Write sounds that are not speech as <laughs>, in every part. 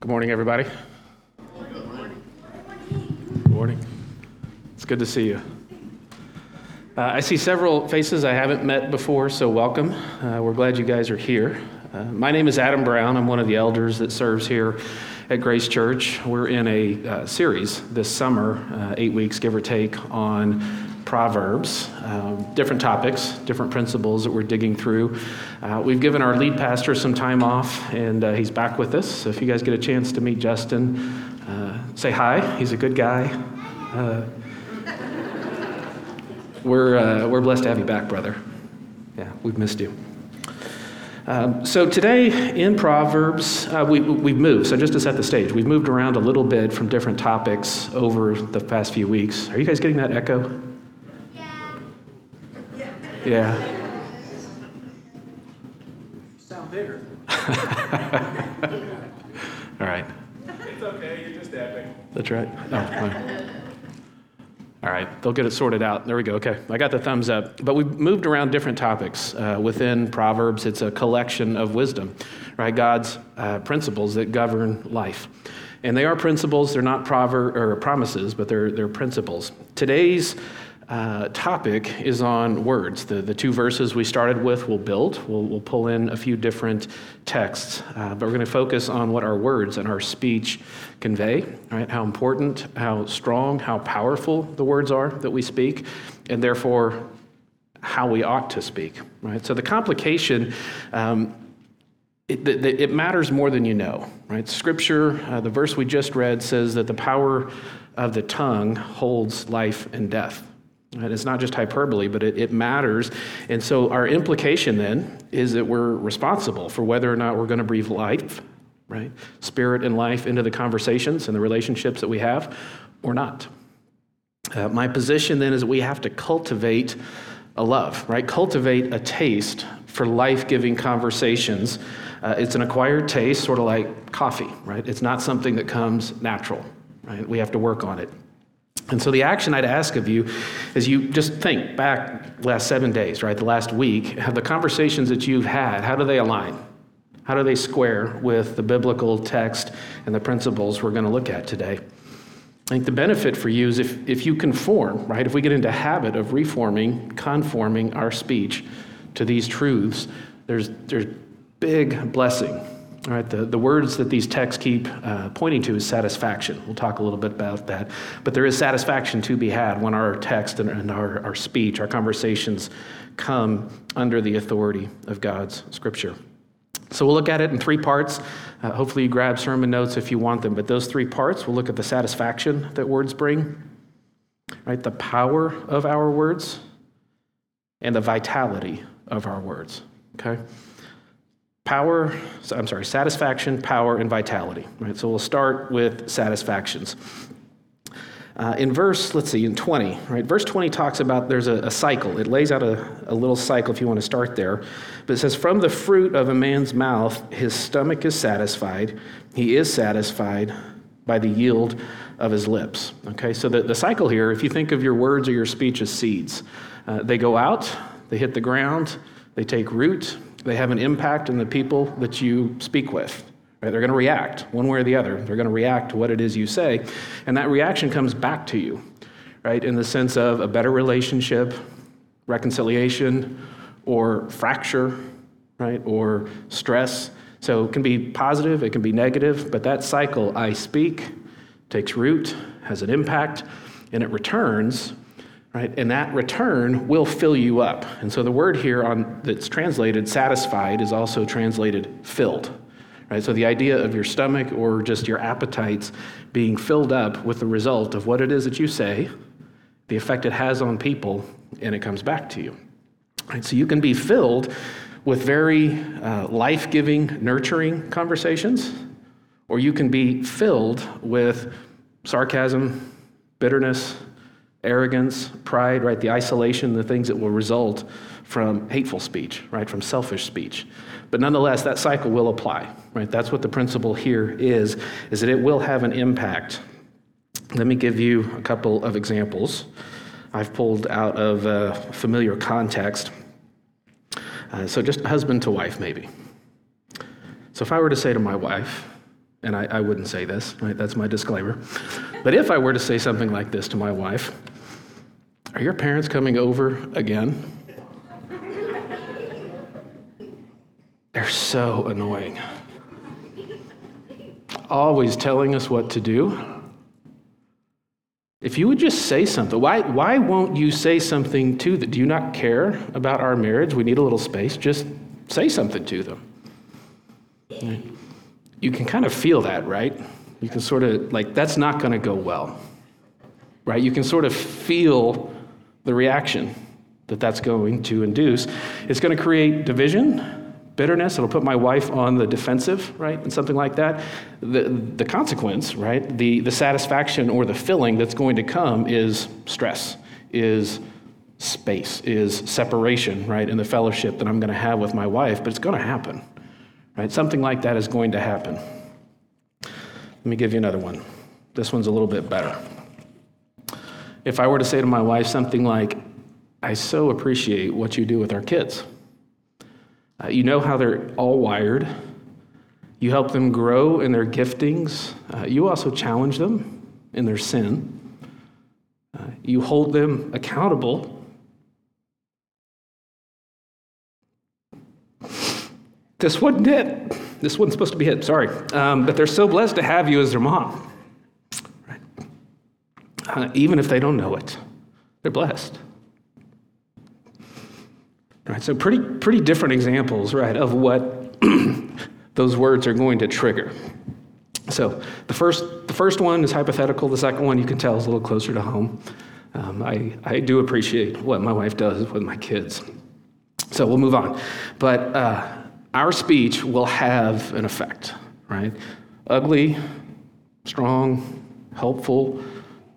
Good morning, everybody. Good morning. Good morning. It's good to see you. Uh, I see several faces I haven't met before, so welcome. Uh, we're glad you guys are here. Uh, my name is Adam Brown. I'm one of the elders that serves here at Grace Church. We're in a uh, series this summer, uh, eight weeks, give or take, on Proverbs, um, different topics, different principles that we're digging through. Uh, we've given our lead pastor some time off, and uh, he's back with us. So if you guys get a chance to meet Justin, uh, say hi. He's a good guy. Uh, we're, uh, we're blessed to have you back, brother. Yeah, we've missed you. Um, so today in Proverbs, uh, we, we've moved. So just to set the stage, we've moved around a little bit from different topics over the past few weeks. Are you guys getting that echo? Yeah. Sound bigger. <laughs> All right. It's okay, you're just epic. That's right. Oh, fine. All right, they'll get it sorted out. There we go. Okay, I got the thumbs up. But we've moved around different topics uh, within Proverbs. It's a collection of wisdom, right? God's uh, principles that govern life. And they are principles, they're not prover- or promises, but they're, they're principles. Today's uh, topic is on words. The, the two verses we started with will build. We'll, we'll pull in a few different texts, uh, but we're going to focus on what our words and our speech convey, right? How important, how strong, how powerful the words are that we speak, and therefore how we ought to speak, right? So the complication. Um, it, it, matters more than you know, right? Scripture, uh, the verse we just read says that the power of the tongue holds life and death. And it's not just hyperbole, but it, it matters. And so our implication then is that we're responsible for whether or not we're going to breathe life, right? Spirit and life into the conversations and the relationships that we have or not. Uh, my position then is that we have to cultivate a love, right? Cultivate a taste for life giving conversations. Uh, it's an acquired taste, sort of like coffee, right? It's not something that comes natural, right? We have to work on it. And so the action I'd ask of you is you just think back last seven days, right? The last week, have the conversations that you've had, how do they align? How do they square with the biblical text and the principles we're going to look at today? I think the benefit for you is if, if you conform, right? If we get into habit of reforming, conforming our speech to these truths, there's, there's big blessing all right, the, the words that these texts keep uh, pointing to is satisfaction. We'll talk a little bit about that. But there is satisfaction to be had when our text and, and our, our speech, our conversations come under the authority of God's scripture. So we'll look at it in three parts. Uh, hopefully, you grab sermon notes if you want them. But those three parts, we'll look at the satisfaction that words bring, right? The power of our words, and the vitality of our words. Okay? Power, I'm sorry, satisfaction, power, and vitality. Right? So we'll start with satisfactions. Uh, in verse, let's see, in 20, right? Verse 20 talks about there's a, a cycle. It lays out a, a, little cycle if you want to start there. But it says, From the fruit of a man's mouth, his stomach is satisfied. He is satisfied by the yield of his lips. Okay, so the, the cycle here, if you think of your words or your speech as seeds, uh, they go out, they hit the ground, they take root, they have an impact on the people that you speak with. Right? They're going to react one way or the other. They're going to react to what it is you say, and that reaction comes back to you, right? In the sense of a better relationship, reconciliation, or fracture, right? Or stress. So it can be positive, it can be negative, but that cycle, I speak, takes root, has an impact, and it returns right? And that return will fill you up. And so the word here on that's translated satisfied is also translated filled. Right? So the idea of your stomach or just your appetites being filled up with the result of what it is that you say, the effect it has on people, and it comes back to you. Right? So you can be filled with very uh, life giving, nurturing conversations, or you can be filled with sarcasm, bitterness, arrogance, pride, right? The isolation, the things that will result from hateful speech, right? From selfish speech. But nonetheless, that cycle will apply, right? That's what the principle here is, is that it will have an impact. Let me give you a couple of examples I've pulled out of a familiar context. Uh, so just husband to wife, maybe. So if I were to say to my wife, and I, I wouldn't say this, right? That's my disclaimer. But if I were to say something like this to my wife, are your parents coming over again? They're so annoying. Always telling us what to do. If you would just say something, why, why won't you say something to them? Do you not care about our marriage? We need a little space. Just say something to them. You can kind of feel that, right? You can sort of, like, that's not going to go well, right? You can sort of feel the reaction that that's going to induce. It's going to create division, bitterness. It'll put my wife on the defensive, right? And something like that. The, the consequence, right? The, the satisfaction or the filling that's going to come is stress, is space, is separation, right? In the fellowship that I'm going to have with my wife, but it's going to happen, right? Something like that is going to happen. Let me give you another one. This one's a little bit better. If I were to say to my wife something like, I so appreciate what you do with our kids. Uh, you know how they're all wired. You help them grow in their giftings. Uh, you also challenge them in their sin. Uh, you hold them accountable. This wasn't it. This wasn't supposed to be it. Sorry. Um, but they're so blessed to have you as their mom. Uh, even if they don't know it, they're blessed. Right, so pretty, pretty different examples, right, of what <clears throat> those words are going to trigger. So the first, the first one is hypothetical. The second one, you can tell, is a little closer to home. Um, I, I do appreciate what my wife does with my kids. So we'll move on. But uh, our speech will have an effect, right? Ugly, strong, helpful,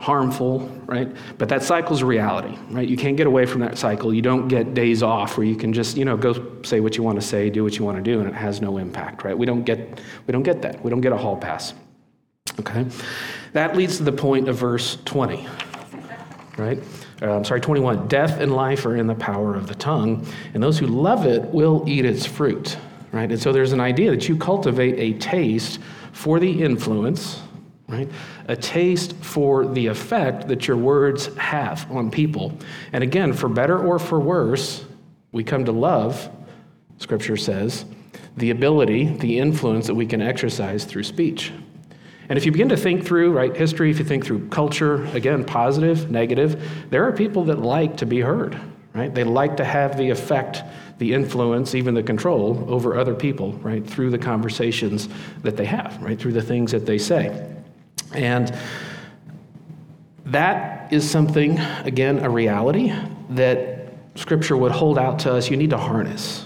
harmful, right? But that cycle's reality, right? You can't get away from that cycle. You don't get days off where you can just, you know, go say what you want to say, do what you want to do, and it has no impact, right? We don't get, we don't get that. We don't get a hall pass. Okay? That leads to the point of verse 20, right? Uh, I'm sorry, 21. Death and life are in the power of the tongue, and those who love it will eat its fruit, right? And so there's an idea that you cultivate a taste for the influence right? A taste for the effect that your words have on people. And again, for better or for worse, we come to love, Scripture says, the ability, the influence that we can exercise through speech. And if you begin to think through, right, history, if you think through culture, again, positive, negative, there are people that like to be heard, right? They like to have the effect, the influence, even the control over other people, right, through the conversations that they have, right, through the things that they say. And that is something, again, a reality that Scripture would hold out to us. You need to harness,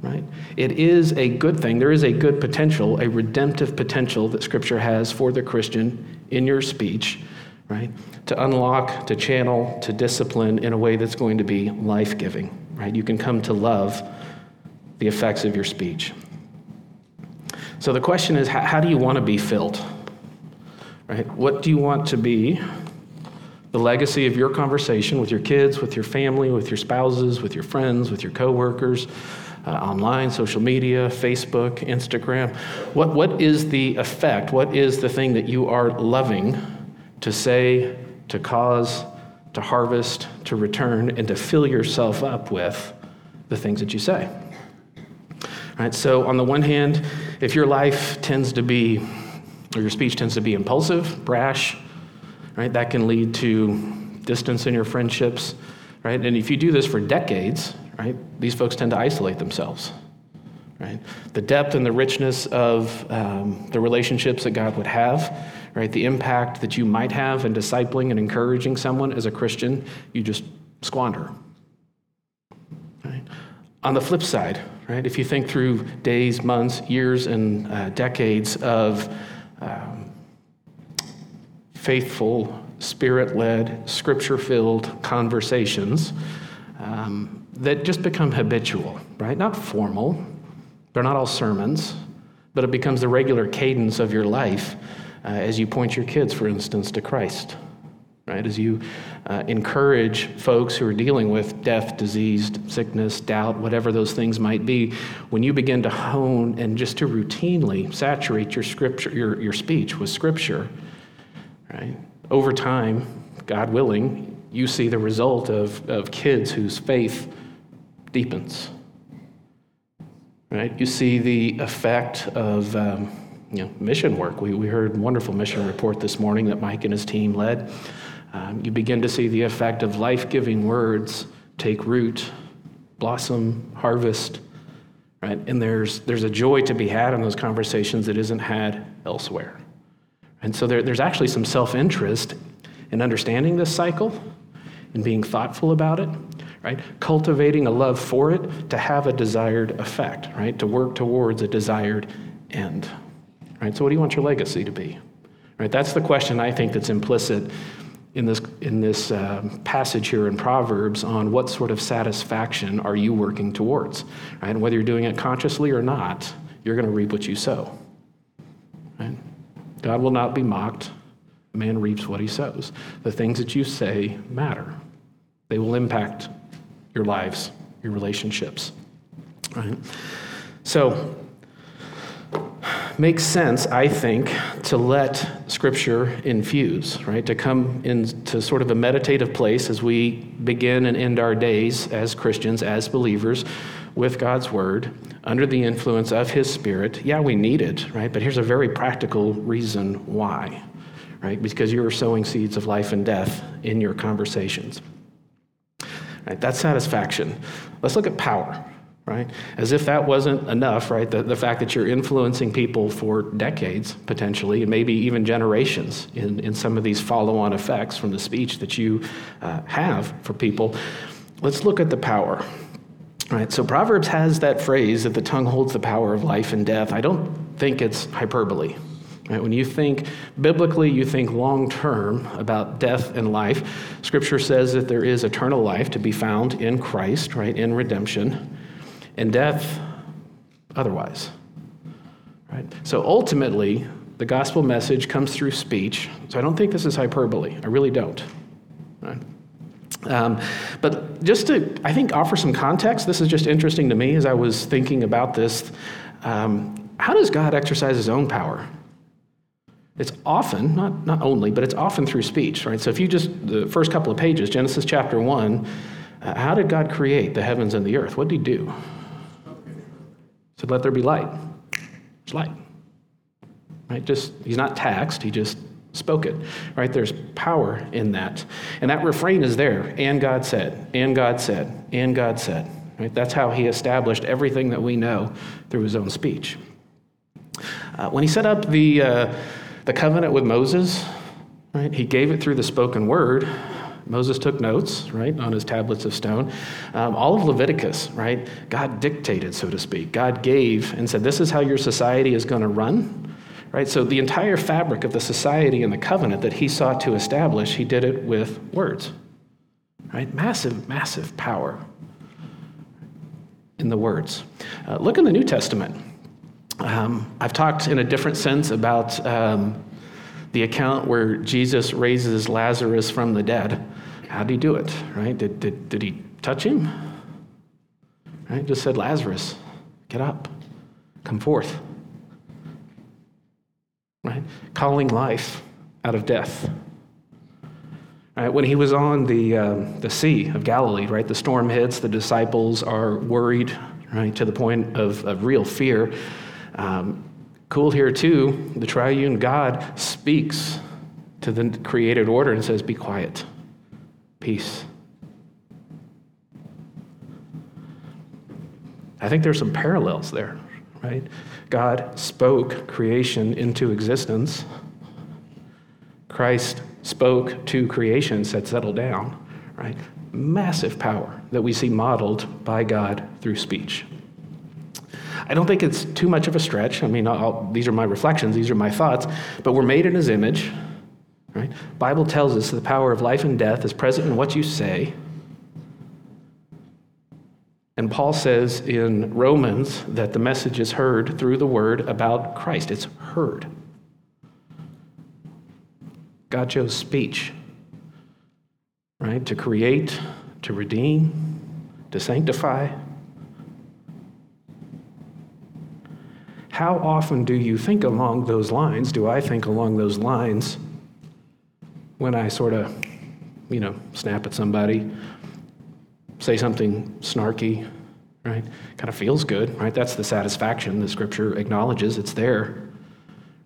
right? It is a good thing. There is a good potential, a redemptive potential that Scripture has for the Christian in your speech, right? To unlock, to channel, to discipline in a way that's going to be life giving, right? You can come to love the effects of your speech. So the question is how, do you want to be filled? Right? What do you want to be the legacy of your conversation with your kids, with your family, with your spouses, with your friends, with your coworkers, uh, online, social media, Facebook, Instagram? What, what is the effect? What is the thing that you are loving to say, to cause, to harvest, to return, and to fill yourself up with the things that you say? Right. so, on the one hand, if your life tends to be or your speech tends to be impulsive, brash, right? That can lead to distance in your friendships, right? And if you do this for decades, right, these folks tend to isolate themselves, right? The depth and the richness of um, the relationships that God would have, right? The impact that you might have in discipling and encouraging someone as a Christian, you just squander. Right? On the flip side, right, if you think through days, months, years, and uh, decades of um, faithful, spirit led, scripture filled conversations um, that just become habitual, right? Not formal, they're not all sermons, but it becomes the regular cadence of your life uh, as you point your kids, for instance, to Christ. Right? As you uh, encourage folks who are dealing with death, disease, sickness, doubt, whatever those things might be, when you begin to hone and just to routinely saturate your scripture, your, your speech with scripture, right? Over time, God willing, you see the result of, of kids whose faith deepens. Right? You see the effect of um, you know, mission work. We, we heard a wonderful mission report this morning that Mike and his team led. Um, you begin to see the effect of life giving words take root, blossom, harvest. Right? And there's, there's a joy to be had in those conversations that isn't had elsewhere. And so there, there's actually some self interest in understanding this cycle and being thoughtful about it, right? Cultivating a love for it to have a desired effect, right? To work towards a desired end, right? So, what do you want your legacy to be? Right? That's the question I think that's implicit in this, in this uh, passage here in Proverbs on what sort of satisfaction are you working towards, right? And whether you're doing it consciously or not, you're going to reap what you sow, right? God will not be mocked. Man reaps what he sows. The things that you say matter. They will impact your lives, your relationships. Right? So, makes sense, I think, to let Scripture infuse, right? To come into sort of a meditative place as we begin and end our days as Christians, as believers, with God's Word, under the influence of His Spirit. Yeah, we need it, right? But here's a very practical reason why, right? Because you're sowing seeds of life and death in your conversations. Right? That's satisfaction. Let's look at power, right? As if that wasn't enough, right? The, the fact that you're influencing people for decades, potentially, and maybe even generations in, in some of these follow on effects from the speech that you uh, have for people. Let's look at the power. Right, so Proverbs has that phrase that the tongue holds the power of life and death. I don't think it's hyperbole. Right? When you think biblically, you think long term about death and life. Scripture says that there is eternal life to be found in Christ, right, in redemption, and death otherwise. Right? So ultimately, the gospel message comes through speech. So I don't think this is hyperbole. I really don't. Right? Um, but just to, I think, offer some context, this is just interesting to me as I was thinking about this. Um, how does God exercise his own power? It's often, not, not only, but it's often through speech, right? So if you just, the first couple of pages, Genesis chapter 1, uh, how did God create the heavens and the earth? What did he do? Said, let there be light. There's light. Right? Just, he's not taxed, he just spoke it, right? There's power in that. And that refrain is there. And God said, and God said, and God said. Right? That's how he established everything that we know through his own speech. Uh, when he set up the, uh, the covenant with Moses, right? He gave it through the spoken word. Moses took notes, right, on his tablets of stone. Um, all of Leviticus, right? God dictated, so to speak. God gave and said, This is how your society is going to run, right? So the entire fabric of the society and the covenant that he sought to establish, he did it with words, right? Massive, massive power in the words. Uh, look in the New Testament. Um, I've talked in a different sense about um, the account where Jesus raises Lazarus from the dead. How did he do it? Right? Did, did, did he touch him? Right? Just said, Lazarus, get up, come forth. Right? Calling life out of death. Right? When he was on the, um, the Sea of Galilee, right? The storm hits, the disciples are worried, right? To the point of, of real fear. Um, cool here, too, the triune God speaks to the created order and says, Be quiet, peace. I think there's some parallels there, right? God spoke creation into existence. Christ spoke to creation, said, Settle down, right? Massive power that we see modeled by God through speech. I don't think it's too much of a stretch. I mean, I'll, these are my reflections, these are my thoughts, but we're made in his image, right? Bible tells us the power of life and death is present in what you say. And Paul says in Romans that the message is heard through the word about Christ. It's heard. God chose speech right? To create, to redeem, to sanctify. How often do you think along those lines? Do I think along those lines when I sort of, you know, snap at somebody, say something snarky, right? Kind of feels good, right? That's the satisfaction the scripture acknowledges, it's there.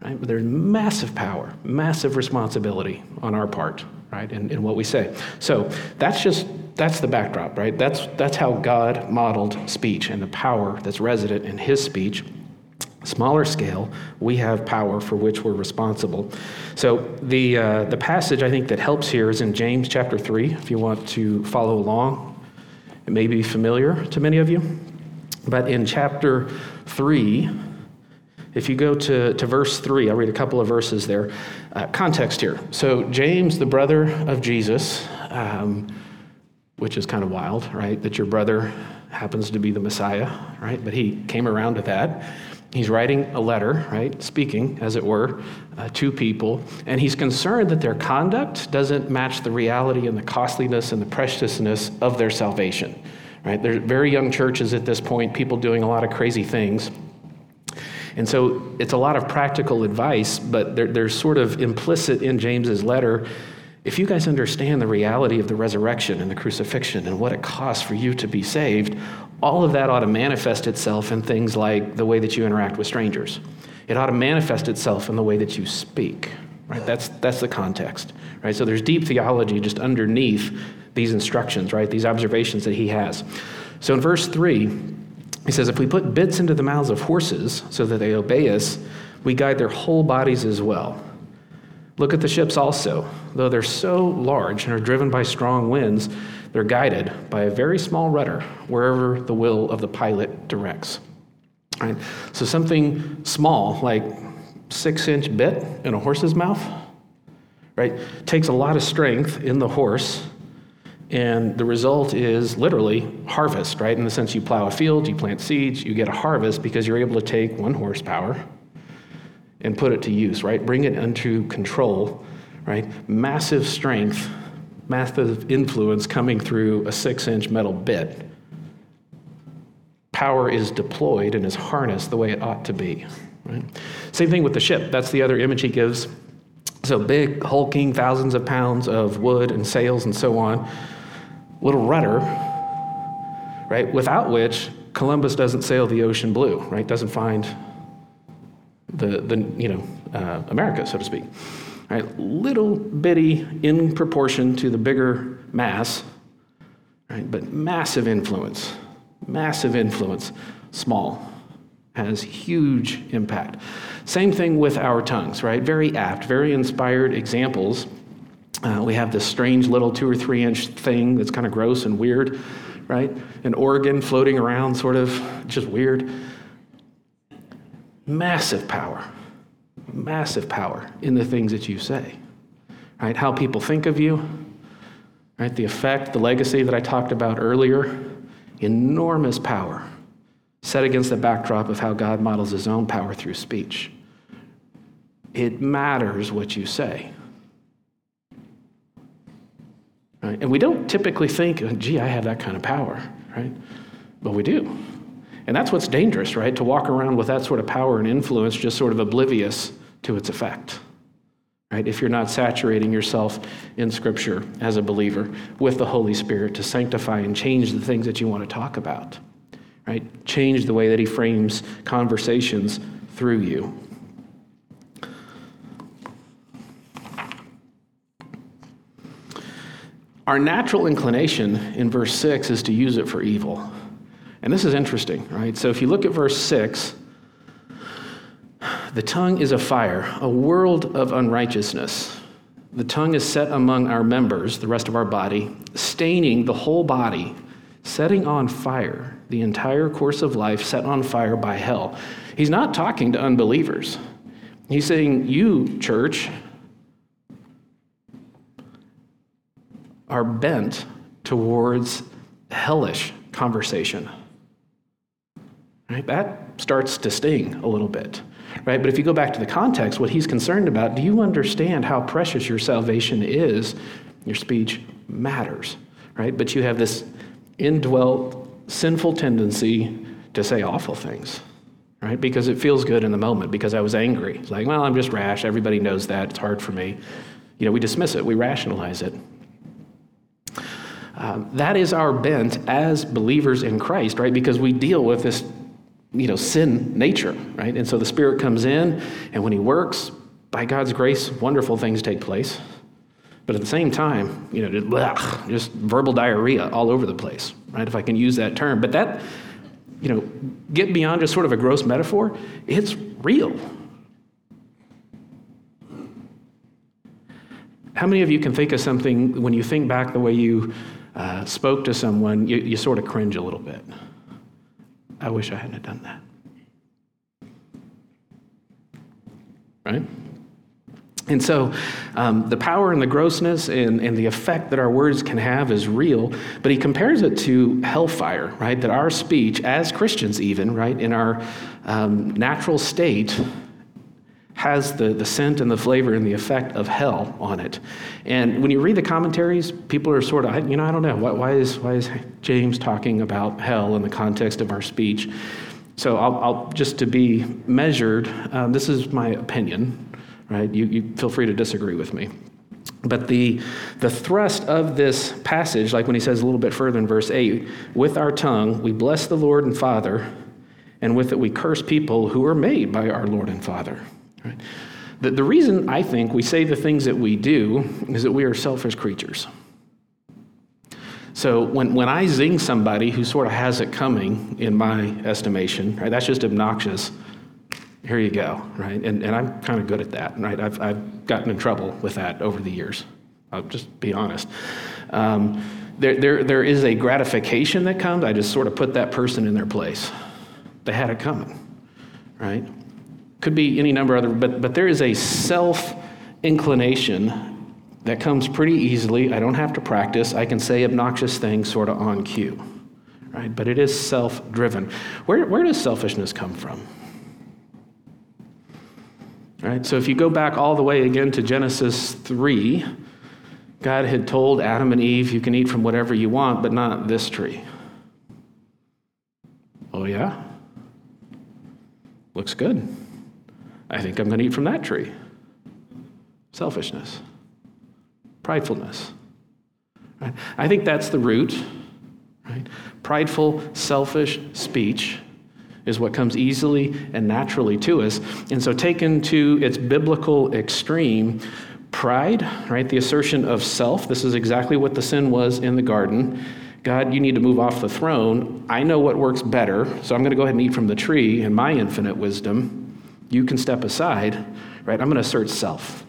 Right? But there's massive power, massive responsibility on our part, right, in, in what we say. So that's just that's the backdrop, right? That's that's how God modeled speech and the power that's resident in his speech. Smaller scale, we have power for which we're responsible. So the uh, the passage I think that helps here is in James chapter three. If you want to follow along, it may be familiar to many of you, but in chapter three, if you go to, to verse 3, I'll read a couple of verses there. Uh, context here. So, James, the brother of Jesus, um, which is kind of wild, right? That your brother happens to be the Messiah, right? But he came around to that. He's writing a letter, right? Speaking, as it were, uh, to people. And he's concerned that their conduct doesn't match the reality and the costliness and the preciousness of their salvation, right? They're very young churches at this point, people doing a lot of crazy things. And so it's a lot of practical advice, but there, there's sort of implicit in James's letter if you guys understand the reality of the resurrection and the crucifixion and what it costs for you to be saved, all of that ought to manifest itself in things like the way that you interact with strangers. It ought to manifest itself in the way that you speak. Right? That's that's the context. Right? So there's deep theology just underneath these instructions, right? These observations that he has. So in verse 3, he says, If we put bits into the mouths of horses so that they obey us, we guide their whole bodies as well. Look at the ships also. Though they're so large and are driven by strong winds, they're guided by a very small rudder wherever the will of the pilot directs. Right? So something small, like six inch bit in a horse's mouth, right, takes a lot of strength in the horse and the result is literally harvest, right? In the sense you plow a field, you plant seeds, you get a harvest because you're able to take one horsepower and put it to use, right? Bring it into control, right? Massive strength, massive influence coming through a six inch metal bit. Power is deployed and is harnessed the way it ought to be, right? Same thing with the ship. That's the other image he gives. So big, hulking, thousands of pounds of wood and sails and so on little rudder, right, without which Columbus doesn't sail the ocean blue, right, doesn't find the, the you know, uh, America, so to speak. Right, little bitty in proportion to the bigger mass, right, but massive influence, massive influence, small, has huge impact. Same thing with our tongues, right? Very apt, very inspired examples uh, we have this strange little two or three inch thing that's kind of gross and weird, right? An organ floating around, sort of just weird. Massive power, massive power in the things that you say, right? How people think of you, right? The effect, the legacy that I talked about earlier, enormous power set against the backdrop of how God models his own power through speech. It matters what you say. Right? And we don't typically think, gee, I have that kind of power, right? But we do. And that's what's dangerous, right? To walk around with that sort of power and influence just sort of oblivious to its effect. Right? If you're not saturating yourself in Scripture as a believer with the Holy Spirit to sanctify and change the things that you want to talk about, right? Change the way that He frames conversations through you. Our natural inclination in verse 6 is to use it for evil. And this is interesting, right? So if you look at verse 6, the tongue is a fire, a world of unrighteousness. The tongue is set among our members, the rest of our body, staining the whole body, setting on fire the entire course of life, set on fire by hell. He's not talking to unbelievers. He's saying, You, church, are bent towards hellish conversation. Right? That starts to sting a little bit. Right? But if you go back to the context, what he's concerned about, do you understand how precious your salvation is, your speech, matters, right? But you have this indwelt sinful tendency to say awful things, right? Because it feels good in the moment, because I was angry. It's like, well, I'm just rash. Everybody knows that. It's hard for me. You know, we dismiss it, we rationalize it. Um, that is our bent as believers in Christ, right? Because we deal with this, you know, sin nature, right? And so the Spirit comes in, and when He works, by God's grace, wonderful things take place. But at the same time, you know, just, blech, just verbal diarrhea all over the place, right? If I can use that term. But that, you know, get beyond just sort of a gross metaphor, it's real. How many of you can think of something when you think back the way you uh, spoke to someone, you, you sort of cringe a little bit? I wish I hadn't done that. Right? And so um, the power and the grossness and, and the effect that our words can have is real, but he compares it to hellfire, right? That our speech, as Christians, even, right, in our um, natural state, has the, the scent and the flavor and the effect of hell on it. And when you read the commentaries, people are sort of, you know, I don't know, why, why is, why is James talking about hell in the context of our speech? So I'll, I'll just to be measured, um, this is my opinion, right? You, you feel free to disagree with me. But the, the thrust of this passage, like when he says a little bit further in verse 8, with our tongue we bless the Lord and Father, and with it we curse people who are made by our Lord and Father. Right? The, the reason I think we say the things that we do is that we are selfish creatures. So when, when I zing somebody who sort of has it coming, in my estimation, right, that's just obnoxious. Here you go, right? And, and I'm kind of good at that, right? I've, I've gotten in trouble with that over the years. I'll just be honest. Um, there, there, there is a gratification that comes. I just sort of put that person in their place. They had it coming, right? Could be any number of other, but, but there is a self inclination that comes pretty easily. I don't have to practice. I can say obnoxious things sort of on cue, right? But it is self driven. Where, where does selfishness come from? Right? So if you go back all the way again to Genesis 3, God had told Adam and Eve, you can eat from whatever you want, but not this tree. Oh, yeah? Looks good. I think I'm going to eat from that tree. Selfishness, pridefulness. Right? I think that's the root. Right? Prideful, selfish speech is what comes easily and naturally to us. And so, taken to its biblical extreme, pride, right, the assertion of self, this is exactly what the sin was in the garden. God, you need to move off the throne. I know what works better, so I'm going to go ahead and eat from the tree in my infinite wisdom. You can step aside, right? I'm going to assert self.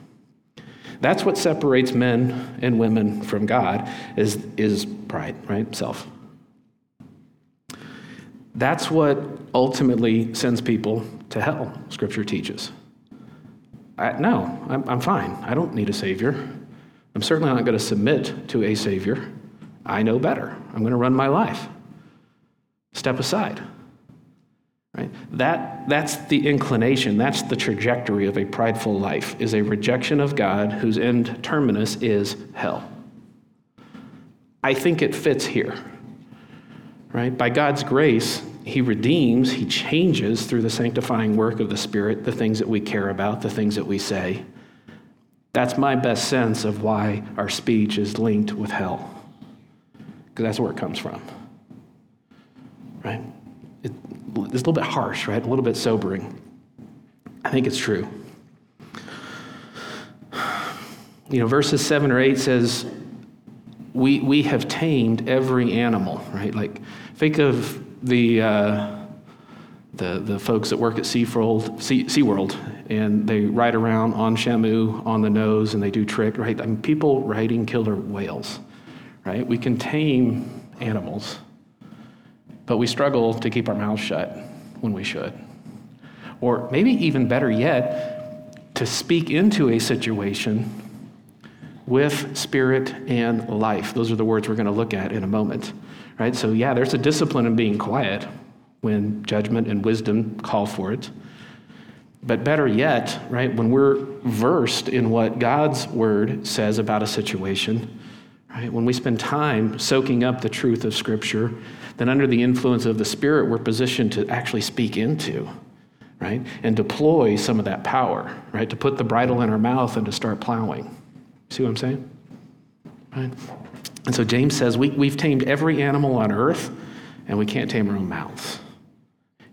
That's what separates men and women from God is, is pride, right? Self. That's what ultimately sends people to hell, Scripture teaches. I, no, I'm, I'm fine. I don't need a Savior. I'm certainly not going to submit to a Savior. I know better. I'm going to run my life. Step aside. Right? That, that's the inclination, that's the trajectory of a prideful life, is a rejection of God whose end terminus is hell. I think it fits here. Right? By God's grace, He redeems, He changes through the sanctifying work of the Spirit the things that we care about, the things that we say. That's my best sense of why our speech is linked with hell. Because that's where it comes from. Right? It, it's a little bit harsh, right? A little bit sobering. I think it's true. You know, verses 7 or 8 says, we, we have tamed every animal, right? Like, think of the, uh, the, the folks that work at SeaWorld, sea, SeaWorld, and they ride around on Shamu, on the nose, and they do trick, right? I mean, people riding killer whales, right? We can tame animals, but we struggle to keep our mouths shut when we should. Or maybe even better yet, to speak into a situation with spirit and life. Those are the words we're going to look at in a moment. Right? So, yeah, there's a discipline in being quiet when judgment and wisdom call for it. But better yet, right, when we're versed in what God's word says about a situation, right? When we spend time soaking up the truth of Scripture, then under the influence of the Spirit, we're positioned to actually speak into, right? And deploy some of that power, right? To put the bridle in our mouth and to start plowing. See what I'm saying? Right? And so James says, we, We've tamed every animal on earth, and we can't tame our own mouths.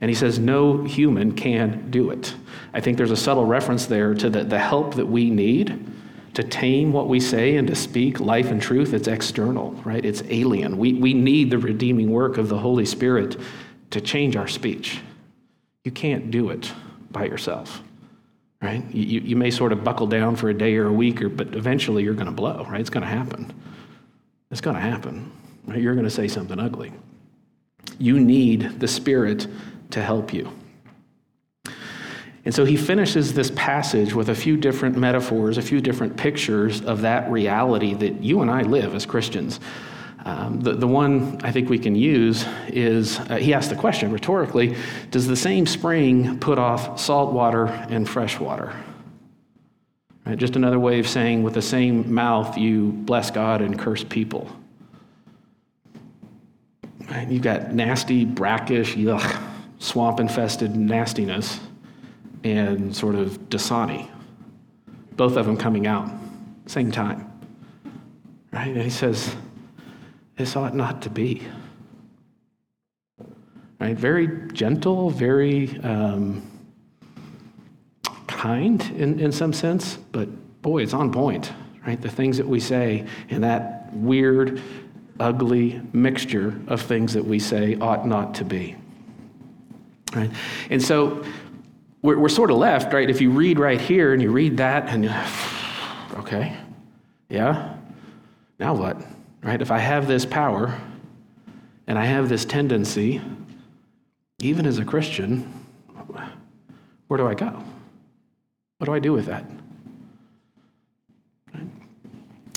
And he says, No human can do it. I think there's a subtle reference there to the, the help that we need to tame what we say and to speak life and truth. It's external, right? It's alien. We, we need the redeeming work of the Holy Spirit to change our speech. You can't do it by yourself, right? You, you may sort of buckle down for a day or a week, or, but eventually you're going to blow, right? It's going to happen. It's going to happen. Right? You're going to say something ugly. You need the Spirit to help you. And so he finishes this passage with a few different metaphors, a few different pictures of that reality that you and I live as Christians. Um, the, the one I think we can use is uh, he asked the question rhetorically Does the same spring put off salt water and fresh water? Right, just another way of saying, with the same mouth, you bless God and curse people. Right, you've got nasty, brackish, yuck, swamp infested nastiness and sort of Dasani, both of them coming out same time. Right? And he says, This ought not to be. Right? Very gentle, very um, kind in, in some sense, but boy, it's on point. Right? The things that we say and that weird, ugly mixture of things that we say ought not to be. Right? And so we're, we're sort of left, right? If you read right here and you read that, and okay, yeah, now what? Right? If I have this power and I have this tendency, even as a Christian, where do I go? What do I do with that?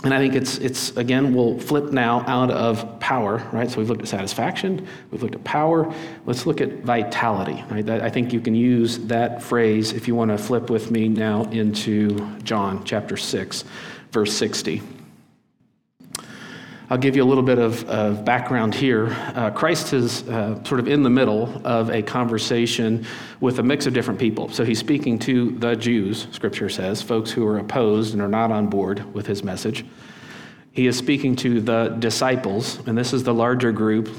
And I think it's, it's, again, we'll flip now out of power, right? So we've looked at satisfaction, we've looked at power. Let's look at vitality, right? I think you can use that phrase if you want to flip with me now into John chapter 6, verse 60. I'll give you a little bit of, of background here. Uh, Christ is uh, sort of in the middle of a conversation with a mix of different people. So he's speaking to the Jews, scripture says, folks who are opposed and are not on board with his message. He is speaking to the disciples, and this is the larger group,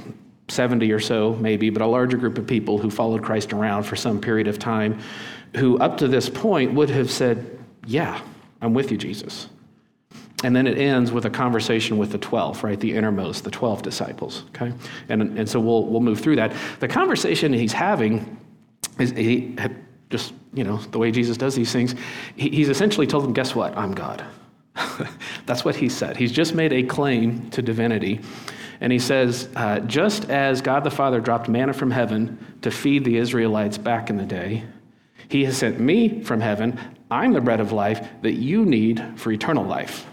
70 or so maybe, but a larger group of people who followed Christ around for some period of time, who up to this point would have said, Yeah, I'm with you, Jesus. And then it ends with a conversation with the 12, right? The innermost, the 12 disciples, okay? And, and so we'll, we'll move through that. The conversation he's having is he just, you know, the way Jesus does these things, he, he's essentially told them, guess what? I'm God. <laughs> That's what he said. He's just made a claim to divinity. And he says, uh, just as God the Father dropped manna from heaven to feed the Israelites back in the day, he has sent me from heaven. I'm the bread of life that you need for eternal life.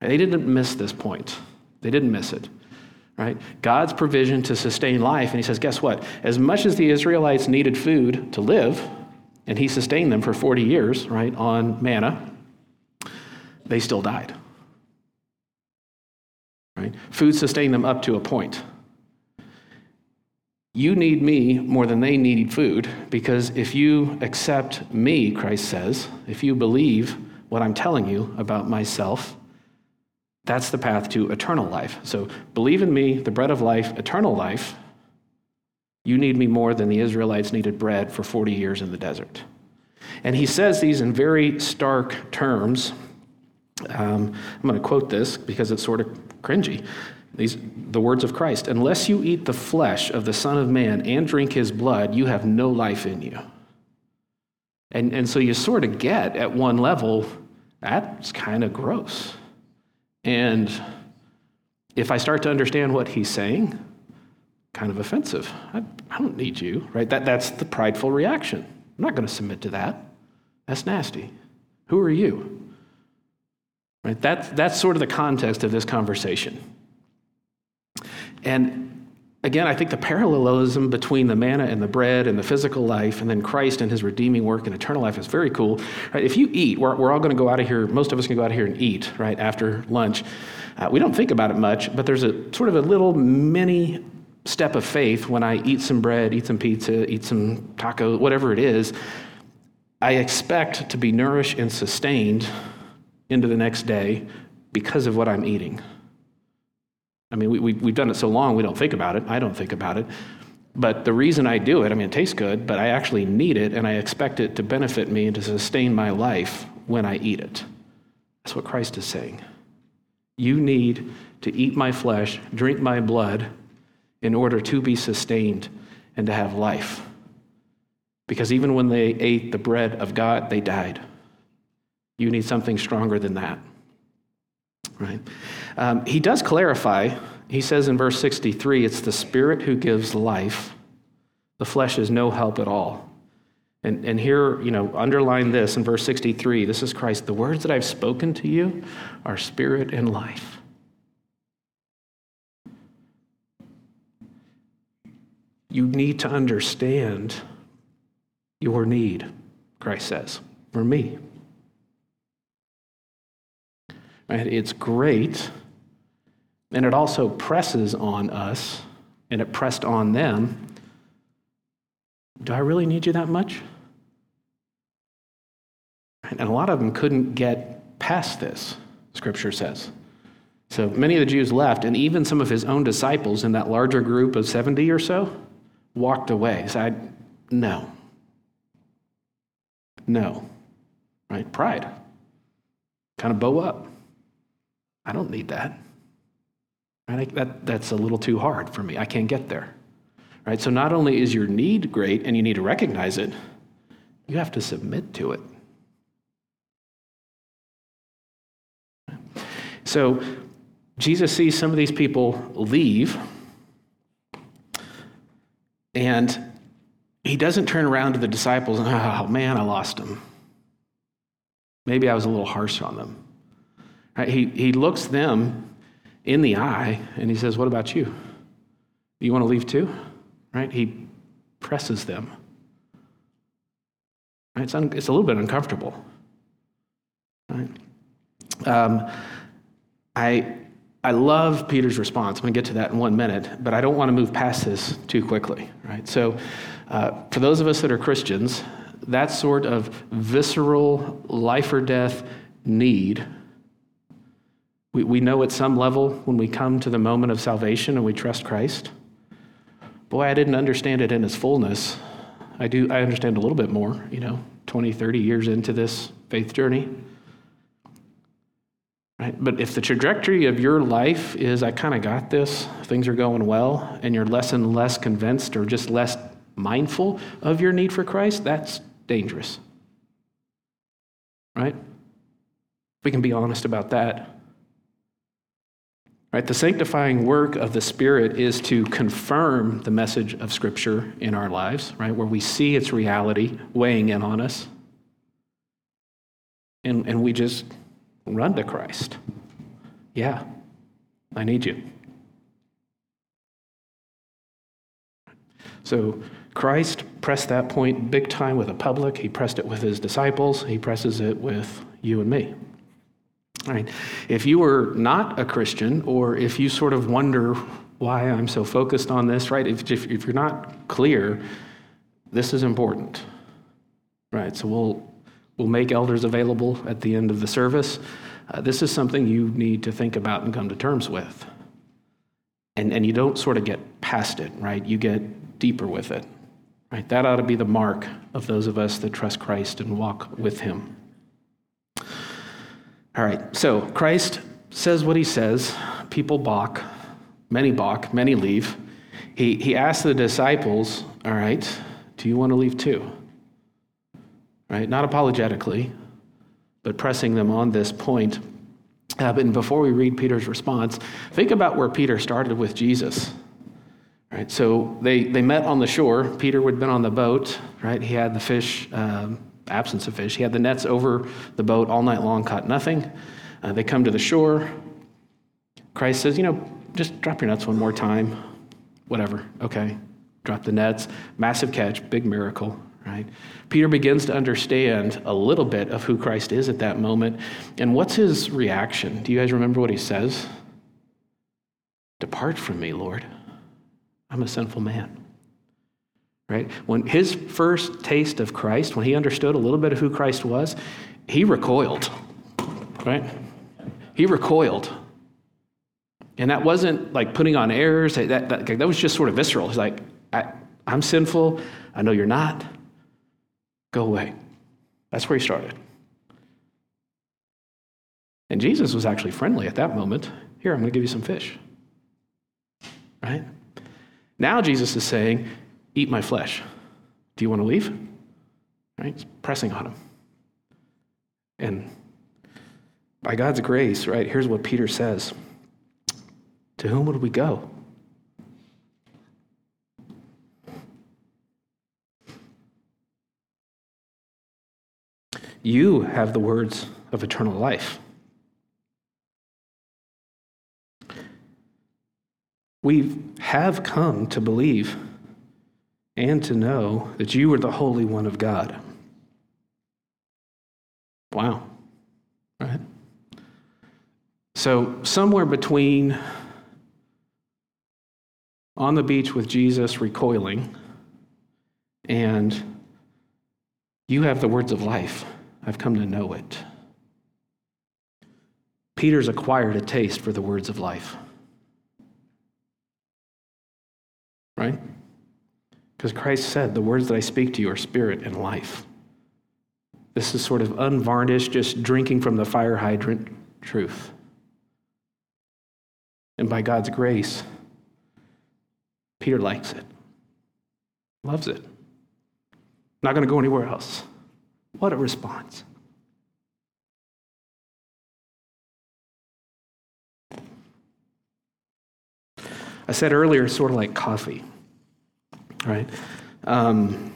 They didn't miss this point. They didn't miss it. Right? God's provision to sustain life, and he says, guess what? As much as the Israelites needed food to live, and he sustained them for 40 years, right, on manna, they still died. Right? Food sustained them up to a point. You need me more than they need food because if you accept me, Christ says, if you believe what I'm telling you about myself, that's the path to eternal life. So believe in me, the bread of life, eternal life. You need me more than the Israelites needed bread for 40 years in the desert. And he says these in very stark terms. Um, I'm going to quote this because it's sort of cringy. These, the words of Christ Unless you eat the flesh of the Son of Man and drink his blood, you have no life in you. And, and so you sort of get at one level, that's kind of gross. And if I start to understand what he's saying, kind of offensive. I, I don't need you, right? That, that's the prideful reaction. I'm not going to submit to that. That's nasty. Who are you? Right? That, that's sort of the context of this conversation. And again, I think the parallelism between the manna and the bread and the physical life and then Christ and his redeeming work and eternal life is very cool. Right? If you eat, we're, we're all going to go out of here, most of us can go out of here and eat, right, after lunch. Uh, we don't think about it much, but there's a sort of a little mini step of faith when I eat some bread, eat some pizza, eat some taco, whatever it is. I expect to be nourished and sustained into the next day because of what I'm eating. I mean, we, we, we've done it so long, we don't think about it. I don't think about it. But the reason I do it, I mean, it tastes good, but I actually need it and I expect it to benefit me and to sustain my life when I eat it. That's what Christ is saying. You need to eat my flesh, drink my blood in order to be sustained and to have life. Because even when they ate the bread of God, they died. You need something stronger than that. Right? Um, he does clarify. He says in verse 63 it's the Spirit who gives life, the flesh is no help at all. And, and here, you know, underline this in verse 63 this is Christ. The words that I've spoken to you are spirit and life. You need to understand your need, Christ says, for me. Right? It's great, and it also presses on us, and it pressed on them. Do I really need you that much? And a lot of them couldn't get past this, Scripture says. So many of the Jews left, and even some of his own disciples in that larger group of 70 or so walked away. Said, No. No. Right? Pride. Kind of bow up. I don't need that. Right? That, that's a little too hard for me. I can't get there. Right? So not only is your need great and you need to recognize it, you have to submit to it. So Jesus sees some of these people leave, and he doesn't turn around to the disciples and, oh man, I lost them. Maybe I was a little harsh on them. Right? He, he looks them in the eye and he says, What about you? Do you want to leave too? Right? He presses them. It's, un, it's a little bit uncomfortable. Right? Um, I, I love Peter's response. I'm going to get to that in one minute, but I don't want to move past this too quickly. Right? So, uh, for those of us that are Christians, that sort of visceral life or death need we, we know at some level when we come to the moment of salvation and we trust Christ. Boy, I didn't understand it in its fullness. I do, I understand a little bit more, you know, 20, 30 years into this faith journey. Right? But if the trajectory of your life is, I kind of got this, things are going well, and you're less and less convinced or just less mindful of your need for Christ, that's dangerous. Right? We can be honest about that. Right? The sanctifying work of the Spirit is to confirm the message of Scripture in our lives, right? Where we see its reality weighing in on us. And, and we just run to Christ. Yeah, I need you. So Christ pressed that point big time with the public. He pressed it with his disciples. He presses it with you and me. Right. If you are not a Christian, or if you sort of wonder why I'm so focused on this, right? If, if, if you're not clear, this is important, right? So we'll we'll make elders available at the end of the service. Uh, this is something you need to think about and come to terms with. And, and you don't sort of get past it, right? You get deeper with it, right? That ought to be the mark of those of us that trust Christ and walk with Him. All right, so Christ says what he says. People balk, many balk, many leave. He, he asks the disciples, All right, do you want to leave too? Right? Not apologetically, but pressing them on this point. Uh, and before we read Peter's response, think about where Peter started with Jesus. Right, so they, they met on the shore. Peter had been on the boat, right? He had the fish um, absence of fish. He had the nets over the boat all night long, caught nothing. Uh, they come to the shore. Christ says, You know, just drop your nets one more time. whatever, okay. Drop the nets, massive catch, big miracle, right? Peter begins to understand a little bit of who Christ is at that moment. And what's his reaction? Do you guys remember what he says? Depart from me, Lord. I'm a sinful man. Right? When his first taste of Christ, when he understood a little bit of who Christ was, he recoiled. Right? He recoiled. And that wasn't like putting on airs. That, that, that was just sort of visceral. He's like, I, I'm sinful. I know you're not. Go away. That's where he started. And Jesus was actually friendly at that moment. Here, I'm going to give you some fish. Right? Now Jesus is saying, Eat my flesh. Do you want to leave? Right? Pressing on him. And by God's grace, right, here's what Peter says To whom would we go? You have the words of eternal life. We have come to believe and to know that you are the Holy One of God. Wow. Right? So, somewhere between on the beach with Jesus recoiling and you have the words of life. I've come to know it. Peter's acquired a taste for the words of life. Right? Because Christ said, The words that I speak to you are spirit and life. This is sort of unvarnished, just drinking from the fire hydrant truth. And by God's grace, Peter likes it, loves it. Not going to go anywhere else. What a response. I said earlier, sort of like coffee, right? Um,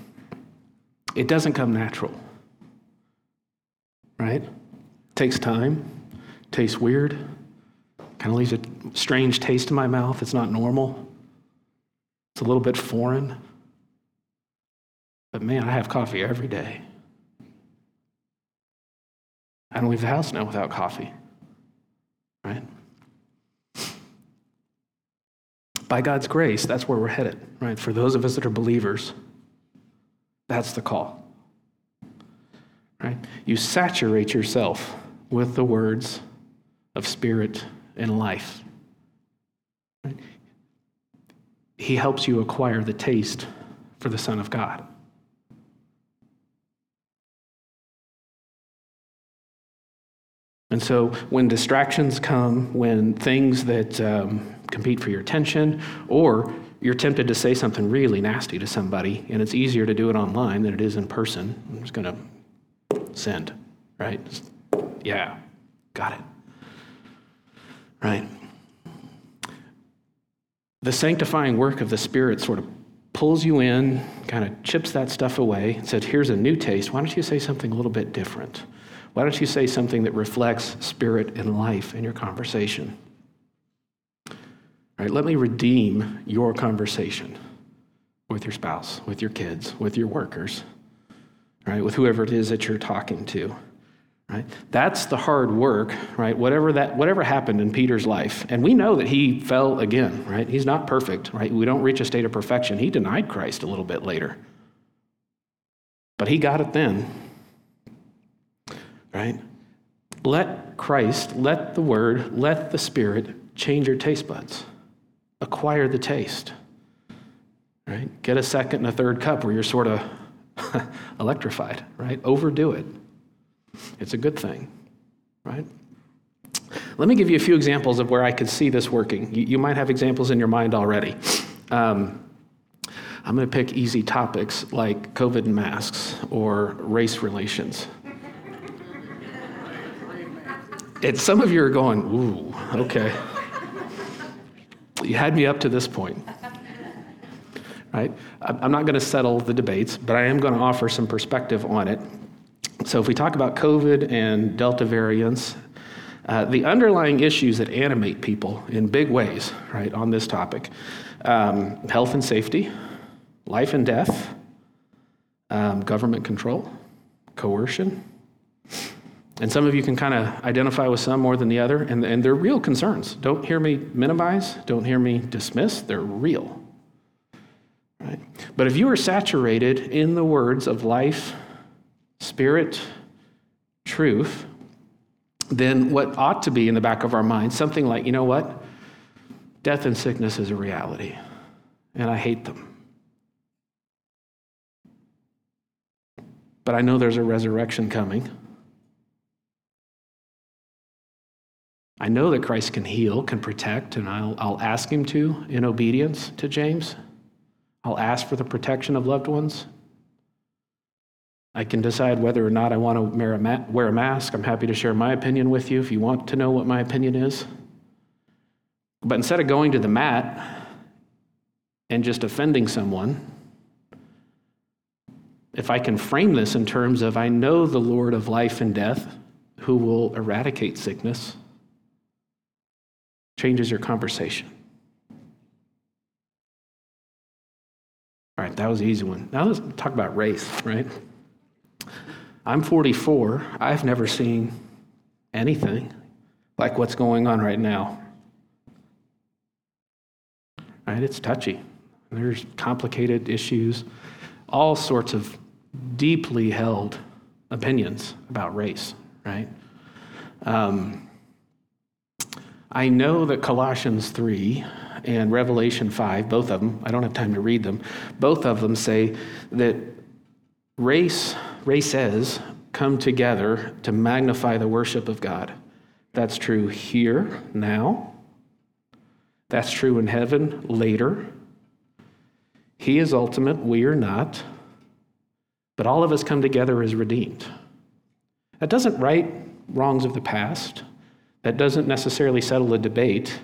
it doesn't come natural, right? Takes time, tastes weird, kind of leaves a strange taste in my mouth. It's not normal, it's a little bit foreign. But man, I have coffee every day. I don't leave the house now without coffee, right? By God's grace, that's where we're headed, right? For those of us that are believers, that's the call, right? You saturate yourself with the words of spirit and life. Right? He helps you acquire the taste for the Son of God. And so when distractions come, when things that um, compete for your attention, or you're tempted to say something really nasty to somebody, and it's easier to do it online than it is in person, I'm just going to send, right? Just, yeah, got it. Right? The sanctifying work of the Spirit sort of pulls you in, kind of chips that stuff away, and said, Here's a new taste. Why don't you say something a little bit different? Why don't you say something that reflects spirit and life in your conversation? All right, let me redeem your conversation with your spouse, with your kids, with your workers, right, with whoever it is that you're talking to. Right? That's the hard work, right? Whatever that whatever happened in Peter's life. And we know that he fell again, right? He's not perfect, right? We don't reach a state of perfection. He denied Christ a little bit later. But he got it then right? Let Christ, let the Word, let the Spirit change your taste buds. Acquire the taste, right? Get a second and a third cup where you're sort of <laughs> electrified, right? Overdo it. It's a good thing, right? Let me give you a few examples of where I could see this working. You, you might have examples in your mind already. Um, I'm going to pick easy topics like COVID and masks or race relations. And some of you are going, ooh, okay. You had me up to this point. Right? I'm not going to settle the debates, but I am going to offer some perspective on it. So, if we talk about COVID and Delta variants, uh, the underlying issues that animate people in big ways, right, on this topic um, health and safety, life and death, um, government control, coercion. And some of you can kind of identify with some more than the other, and, and they're real concerns. Don't hear me minimize, don't hear me dismiss, they're real. Right? But if you are saturated in the words of life, spirit, truth, then what ought to be in the back of our minds something like, you know what? Death and sickness is a reality, and I hate them. But I know there's a resurrection coming. I know that Christ can heal, can protect, and I'll, I'll ask him to in obedience to James. I'll ask for the protection of loved ones. I can decide whether or not I want to wear a, ma- wear a mask. I'm happy to share my opinion with you if you want to know what my opinion is. But instead of going to the mat and just offending someone, if I can frame this in terms of I know the Lord of life and death who will eradicate sickness, changes your conversation. All right, that was easy one. Now let's talk about race, right? I'm 44. I've never seen anything like what's going on right now. Right? It's touchy. There's complicated issues, all sorts of deeply held opinions about race, right? Um, I know that Colossians 3 and Revelation 5, both of them, I don't have time to read them, both of them say that race, races come together to magnify the worship of God. That's true here, now. That's true in heaven, later. He is ultimate, we are not. But all of us come together as redeemed. That doesn't right wrongs of the past. That doesn't necessarily settle a debate,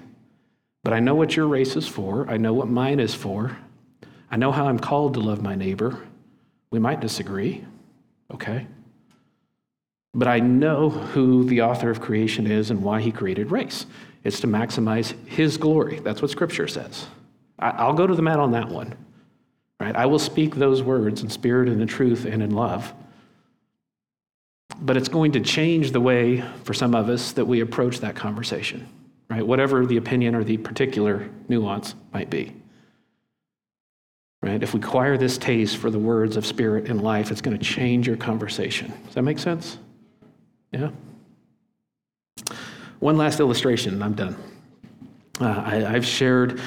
but I know what your race is for. I know what mine is for. I know how I'm called to love my neighbor. We might disagree, okay? But I know who the author of creation is and why he created race. It's to maximize his glory. That's what scripture says. I'll go to the mat on that one. Right? I will speak those words in spirit and in truth and in love but it's going to change the way for some of us that we approach that conversation, right? Whatever the opinion or the particular nuance might be. Right? If we acquire this taste for the words of spirit and life, it's going to change your conversation. Does that make sense? Yeah? One last illustration, and I'm done. Uh, I, I've shared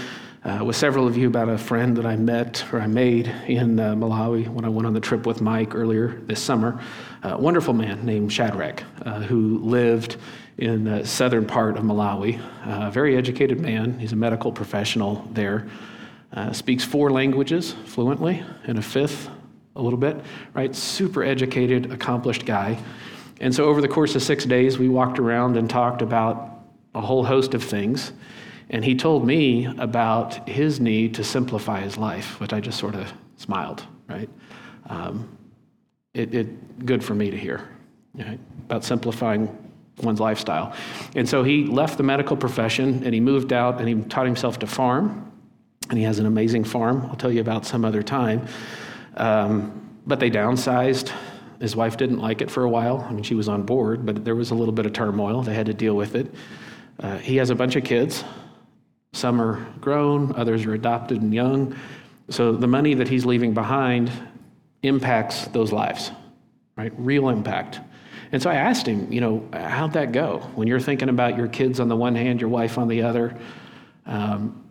uh, with several of you about a friend that I met or I made in uh, Malawi when I went on the trip with Mike earlier this summer. A wonderful man named Shadrach uh, who lived in the southern part of Malawi. A very educated man. He's a medical professional there. Uh, speaks four languages fluently and a fifth a little bit, right? Super educated, accomplished guy. And so over the course of six days, we walked around and talked about a whole host of things. And he told me about his need to simplify his life, which I just sort of smiled, right? Um, it, it, good for me to hear right? about simplifying one's lifestyle. And so he left the medical profession and he moved out and he taught himself to farm. And he has an amazing farm. I'll tell you about some other time. Um, but they downsized. His wife didn't like it for a while. I mean, she was on board, but there was a little bit of turmoil. They had to deal with it. Uh, he has a bunch of kids. Some are grown, others are adopted and young. So the money that he's leaving behind impacts those lives, right? Real impact. And so I asked him, you know, how'd that go? When you're thinking about your kids on the one hand, your wife on the other. Um,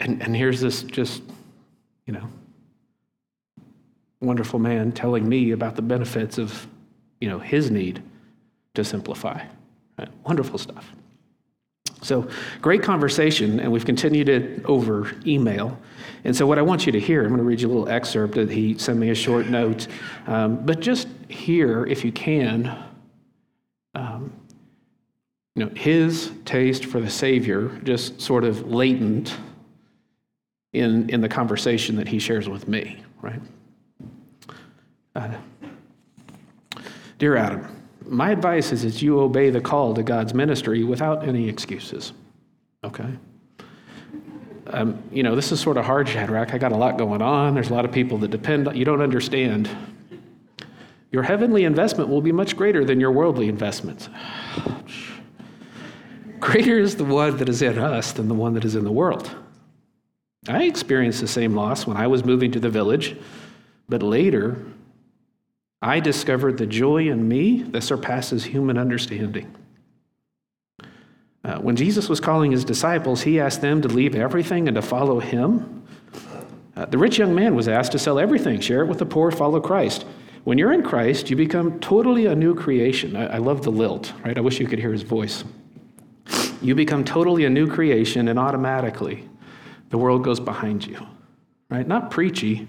and, and here's this just, you know, wonderful man telling me about the benefits of, you know, his need to simplify. Right? Wonderful stuff. So, great conversation, and we've continued it over email. And so, what I want you to hear, I'm going to read you a little excerpt that he sent me a short note, um, but just hear, if you can, um, you know, his taste for the Savior, just sort of latent in, in the conversation that he shares with me, right? Uh, Dear Adam, my advice is that you obey the call to God's ministry without any excuses. Okay? Um, you know, this is sort of hard, Shadrach. I got a lot going on. There's a lot of people that depend on you. don't understand. Your heavenly investment will be much greater than your worldly investments. <sighs> Greater is the one that is in us than the one that is in the world. I experienced the same loss when I was moving to the village, but later I discovered the joy in me that surpasses human understanding. Uh, when Jesus was calling his disciples, he asked them to leave everything and to follow him. Uh, the rich young man was asked to sell everything, share it with the poor, follow Christ. When you're in Christ, you become totally a new creation. I, I love the lilt, right? I wish you could hear his voice. You become totally a new creation, and automatically the world goes behind you, right? Not preachy,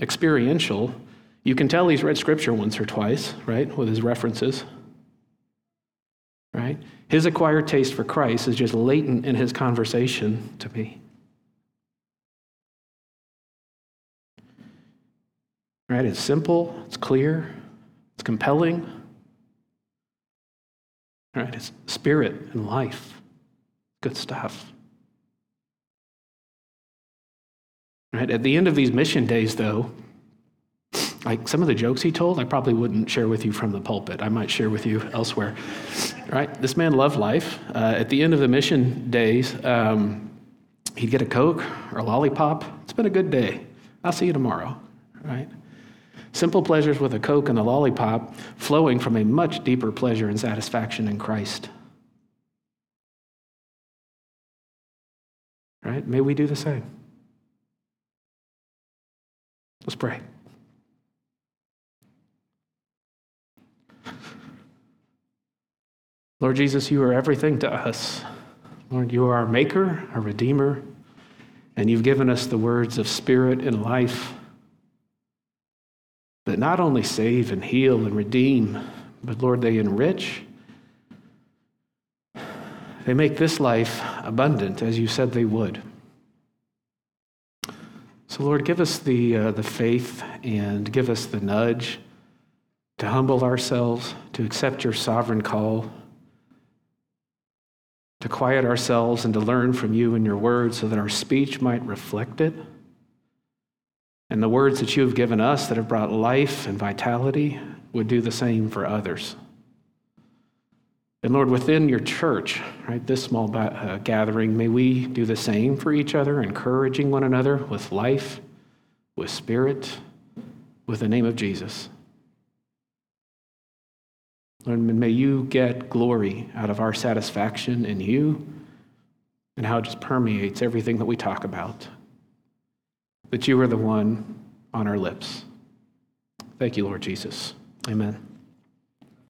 experiential. You can tell he's read scripture once or twice, right, with his references, right? His acquired taste for Christ is just latent in his conversation to me. Right? It's simple, it's clear, it's compelling. Right? It's spirit and life. Good stuff. Right? At the end of these mission days, though, like some of the jokes he told, I probably wouldn't share with you from the pulpit. I might share with you elsewhere. Right? This man loved life. Uh, at the end of the mission days, um, he'd get a Coke or a lollipop. It's been a good day. I'll see you tomorrow. Right? Simple pleasures with a Coke and a lollipop flowing from a much deeper pleasure and satisfaction in Christ. Right? May we do the same. Let's pray. Lord Jesus, you are everything to us. Lord, you are our maker, our redeemer, and you've given us the words of spirit and life that not only save and heal and redeem, but Lord, they enrich. They make this life abundant as you said they would. So, Lord, give us the, uh, the faith and give us the nudge to humble ourselves, to accept your sovereign call, to quiet ourselves and to learn from you and your word so that our speech might reflect it. And the words that you have given us that have brought life and vitality would do the same for others. And Lord, within your church, right, this small uh, gathering, may we do the same for each other, encouraging one another with life, with spirit, with the name of Jesus. Lord, may you get glory out of our satisfaction in you and how it just permeates everything that we talk about that you are the one on our lips. Thank you, Lord Jesus. Amen.